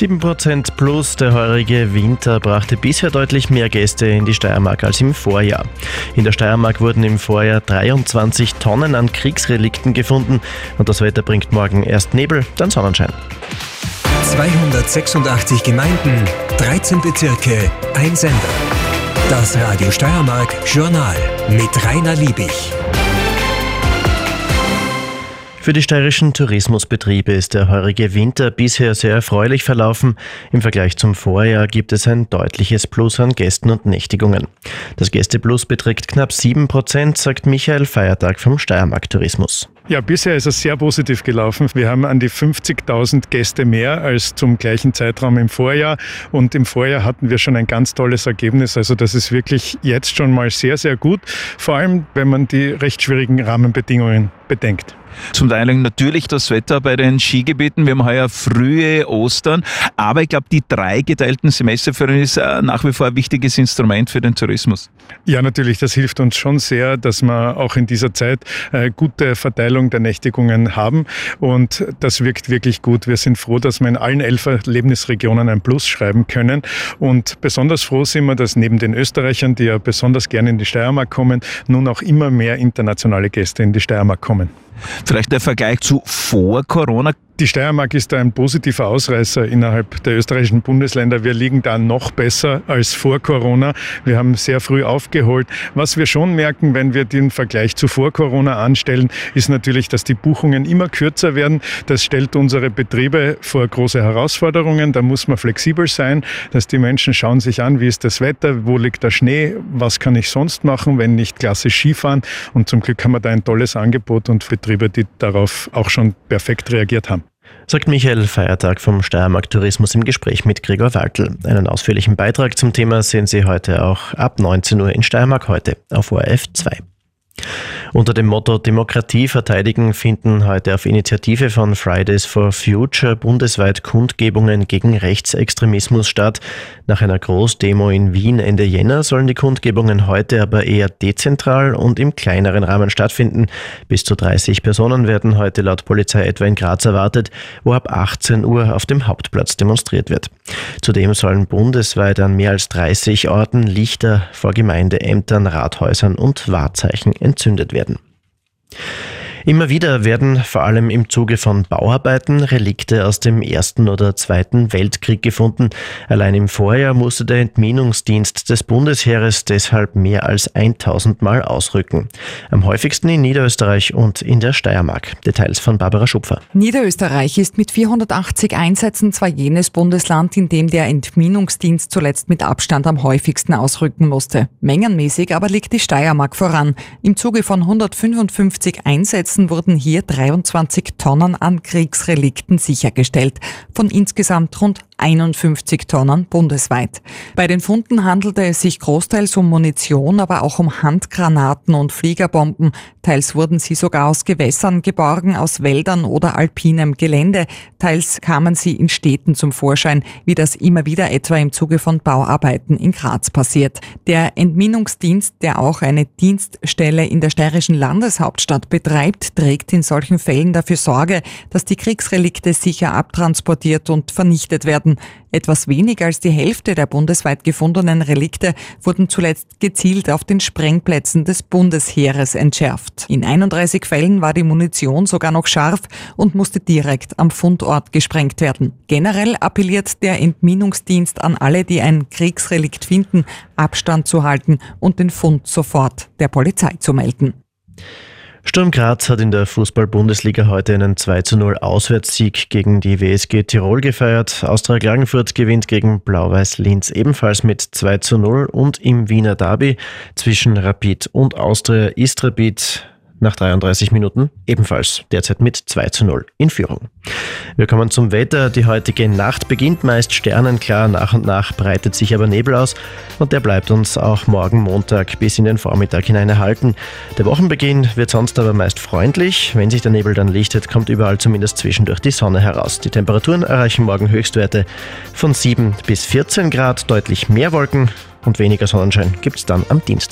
7% plus der heurige Winter brachte bisher deutlich mehr Gäste in die Steiermark als im Vorjahr. In der Steiermark wurden im Vorjahr 23 Tonnen an Kriegsrelikten gefunden und das Wetter bringt morgen erst Nebel, dann Sonnenschein. 286 Gemeinden, 13 Bezirke, ein Sender. Das Radio Steiermark Journal mit Rainer Liebich. Für die steirischen Tourismusbetriebe ist der heurige Winter bisher sehr erfreulich verlaufen. Im Vergleich zum Vorjahr gibt es ein deutliches Plus an Gästen und Nächtigungen. Das Gästeplus beträgt knapp 7 Prozent, sagt Michael Feiertag vom Steiermark Tourismus. Ja, bisher ist es sehr positiv gelaufen. Wir haben an die 50.000 Gäste mehr als zum gleichen Zeitraum im Vorjahr. Und im Vorjahr hatten wir schon ein ganz tolles Ergebnis. Also das ist wirklich jetzt schon mal sehr, sehr gut. Vor allem, wenn man die recht schwierigen Rahmenbedingungen bedenkt. Zum Teil natürlich das Wetter bei den Skigebieten. Wir haben heuer frühe Ostern. Aber ich glaube, die drei geteilten Semesterferien ist äh, nach wie vor ein wichtiges Instrument für den Tourismus. Ja, natürlich. Das hilft uns schon sehr, dass wir auch in dieser Zeit äh, gute Verteilung der Nächtigungen haben. Und das wirkt wirklich gut. Wir sind froh, dass wir in allen elf Erlebnisregionen ein Plus schreiben können. Und besonders froh sind wir, dass neben den Österreichern, die ja besonders gerne in die Steiermark kommen, nun auch immer mehr internationale Gäste in die Steiermark kommen. Vielleicht der Vergleich zu vor Corona. Die Steiermark ist ein positiver Ausreißer innerhalb der österreichischen Bundesländer. Wir liegen da noch besser als vor Corona. Wir haben sehr früh aufgeholt. Was wir schon merken, wenn wir den Vergleich zu vor Corona anstellen, ist natürlich, dass die Buchungen immer kürzer werden. Das stellt unsere Betriebe vor große Herausforderungen. Da muss man flexibel sein, dass die Menschen schauen sich an, wie ist das Wetter, wo liegt der Schnee, was kann ich sonst machen, wenn nicht klassisch Skifahren. Und zum Glück haben wir da ein tolles Angebot und Betriebe, die darauf auch schon perfekt reagiert haben sagt Michael Feiertag vom Steiermark Tourismus im Gespräch mit Gregor Waltl. Einen ausführlichen Beitrag zum Thema sehen Sie heute auch ab 19 Uhr in Steiermark heute auf ORF 2. Unter dem Motto Demokratie verteidigen finden heute auf Initiative von Fridays for Future bundesweit Kundgebungen gegen Rechtsextremismus statt. Nach einer Großdemo in Wien Ende Jänner sollen die Kundgebungen heute aber eher dezentral und im kleineren Rahmen stattfinden. Bis zu 30 Personen werden heute laut Polizei etwa in Graz erwartet, wo ab 18 Uhr auf dem Hauptplatz demonstriert wird. Zudem sollen bundesweit an mehr als 30 Orten Lichter vor Gemeindeämtern, Rathäusern und Wahrzeichen entzündet werden werden. Immer wieder werden vor allem im Zuge von Bauarbeiten Relikte aus dem Ersten oder Zweiten Weltkrieg gefunden. Allein im Vorjahr musste der Entminungsdienst des Bundesheeres deshalb mehr als 1000 Mal ausrücken. Am häufigsten in Niederösterreich und in der Steiermark. Details von Barbara Schupfer. Niederösterreich ist mit 480 Einsätzen zwar jenes Bundesland, in dem der Entminungsdienst zuletzt mit Abstand am häufigsten ausrücken musste. Mengenmäßig aber liegt die Steiermark voran. Im Zuge von 155 Einsätzen Einsätzen wurden hier 23 Tonnen an Kriegsrelikten sichergestellt, von insgesamt rund 51 Tonnen bundesweit. Bei den Funden handelte es sich großteils um Munition, aber auch um Handgranaten und Fliegerbomben. Teils wurden sie sogar aus Gewässern geborgen, aus Wäldern oder alpinem Gelände. Teils kamen sie in Städten zum Vorschein, wie das immer wieder etwa im Zuge von Bauarbeiten in Graz passiert. Der Entminungsdienst, der auch eine Dienststelle in der steirischen Landeshauptstadt betreibt, trägt in solchen Fällen dafür Sorge, dass die Kriegsrelikte sicher abtransportiert und vernichtet werden wurden. Etwas weniger als die Hälfte der bundesweit gefundenen Relikte wurden zuletzt gezielt auf den Sprengplätzen des Bundesheeres entschärft. In 31 Fällen war die Munition sogar noch scharf und musste direkt am Fundort gesprengt werden. Generell appelliert der Entminungsdienst an alle, die ein Kriegsrelikt finden, Abstand zu halten und den Fund sofort der Polizei zu melden. Sturm Graz hat in der Fußball-Bundesliga heute einen 2 zu 0 Auswärtssieg gegen die WSG Tirol gefeiert. Austria Klagenfurt gewinnt gegen Blau-Weiß Linz ebenfalls mit 2 zu 0 und im Wiener Derby zwischen Rapid und Austria ist Rapid nach 33 Minuten ebenfalls derzeit mit 2 zu 0 in Führung. Wir kommen zum Wetter. Die heutige Nacht beginnt meist sternenklar, nach und nach breitet sich aber Nebel aus und der bleibt uns auch morgen Montag bis in den Vormittag hinein erhalten. Der Wochenbeginn wird sonst aber meist freundlich. Wenn sich der Nebel dann lichtet, kommt überall zumindest zwischendurch die Sonne heraus. Die Temperaturen erreichen morgen Höchstwerte von 7 bis 14 Grad, deutlich mehr Wolken und weniger Sonnenschein gibt es dann am Dienstag.